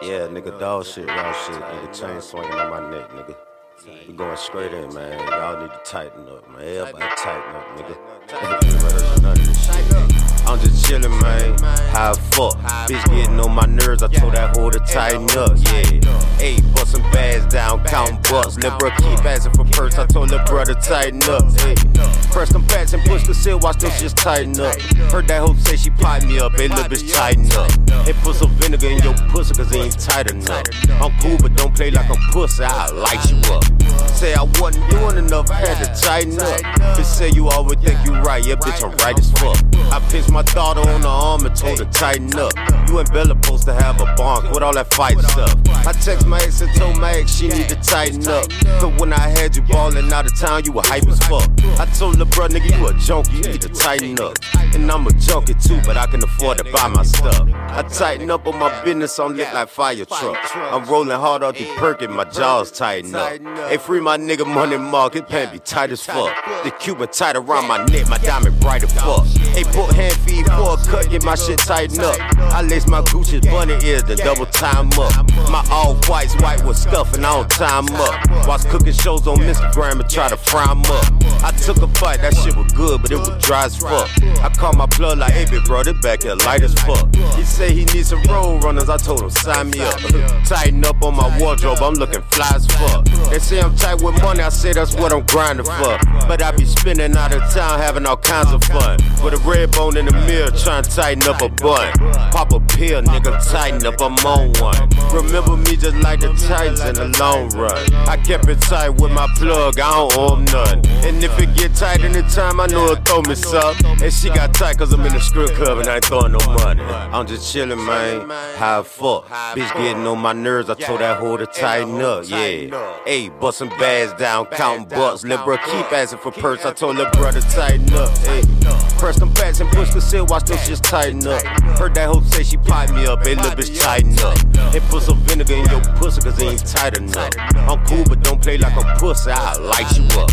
Yeah, nigga, dog shit, raw shit, nigga, chain swinging on my neck, nigga. We going straight in, man. Y'all need to tighten up, man. Everybody tighten up, nigga. Chillin', man. How fuck? Bitch getting on my nerves. I told that hoe to tighten up, yeah. Hey, bustin' bags down, countin' bucks. Lil' keep asking for purse. I told lil' brother tighten up, hey. Press them and push the seal, watch those shits tighten up. Heard that hoe say she pipe me up, hey, lil' bitch tighten up. Hey, put some vinegar in your pussy, cause it ain't tight enough. I'm cool, but don't play like a pussy, I'll light you up. Say I wasn't doing enough, had to tighten up. Bitch say you always think you right, yeah, bitch, I'm right as fuck. I pinched my on the arm and told her tighten up. You and Bella supposed to have a bonk with all that fight stuff. I text my ex and told my ex she need to tighten up. Cause when I had you ballin' out of town, you were hype as fuck. I told the bro, nigga, you a junkie, you need to tighten up. And I'm a junkie too, but I can afford to buy my stuff. I tighten up on my business, I'm lit like fire truck. I'm rolling hard out the perk and my jaws tighten up. Hey, free my nigga money market, pant be tight as fuck. The Cuban tight around my neck, my diamond bright as fuck. Hey, put hand feed for a cut, get my shit tightened up. I lace my Gucci's bunny ears to double time up. My all whites white with scuff and I don't time up. Watch cooking shows on Instagram and try to fry 'em up. I took a bite, that shit was good, but it was dry as fuck. I call my plug like, hey, big bro, this back here light as fuck. He say he needs some road runners, I told him sign me up. Tighten up on my wardrobe, I'm looking fly as fuck. They say I'm tight with money, I say that's what I'm grinding for. But I be spending out of town having all kinds of fun. With a red bone in the mirror, trying to tighten up a bun. Pop a pill, nigga, tighten up, I'm on one. Remember me just like the Titans in the long run. I kept it tight with my plug, I don't owe none. And if it get tight in the time, I know it'll throw me some. And she got tight cause I'm in the strip club and I ain't throwing no money. I'm just chillin', man. How fuck? Bitch getting on my nerves, I told that hoe to tighten up, yeah. Hey, bustin' bags down, counting bucks. Lil' bro keep asking for purse, I told lil' brother tighten up, hey. Press them and push the seal, watch those shits tighten up. Heard that hoe say she pipe me up, hey, lil' bitch tighten up. Hey, put some vinegar in your pussy cause it ain't tight enough. I'm cool, but don't play like a pussy, I'll light you up.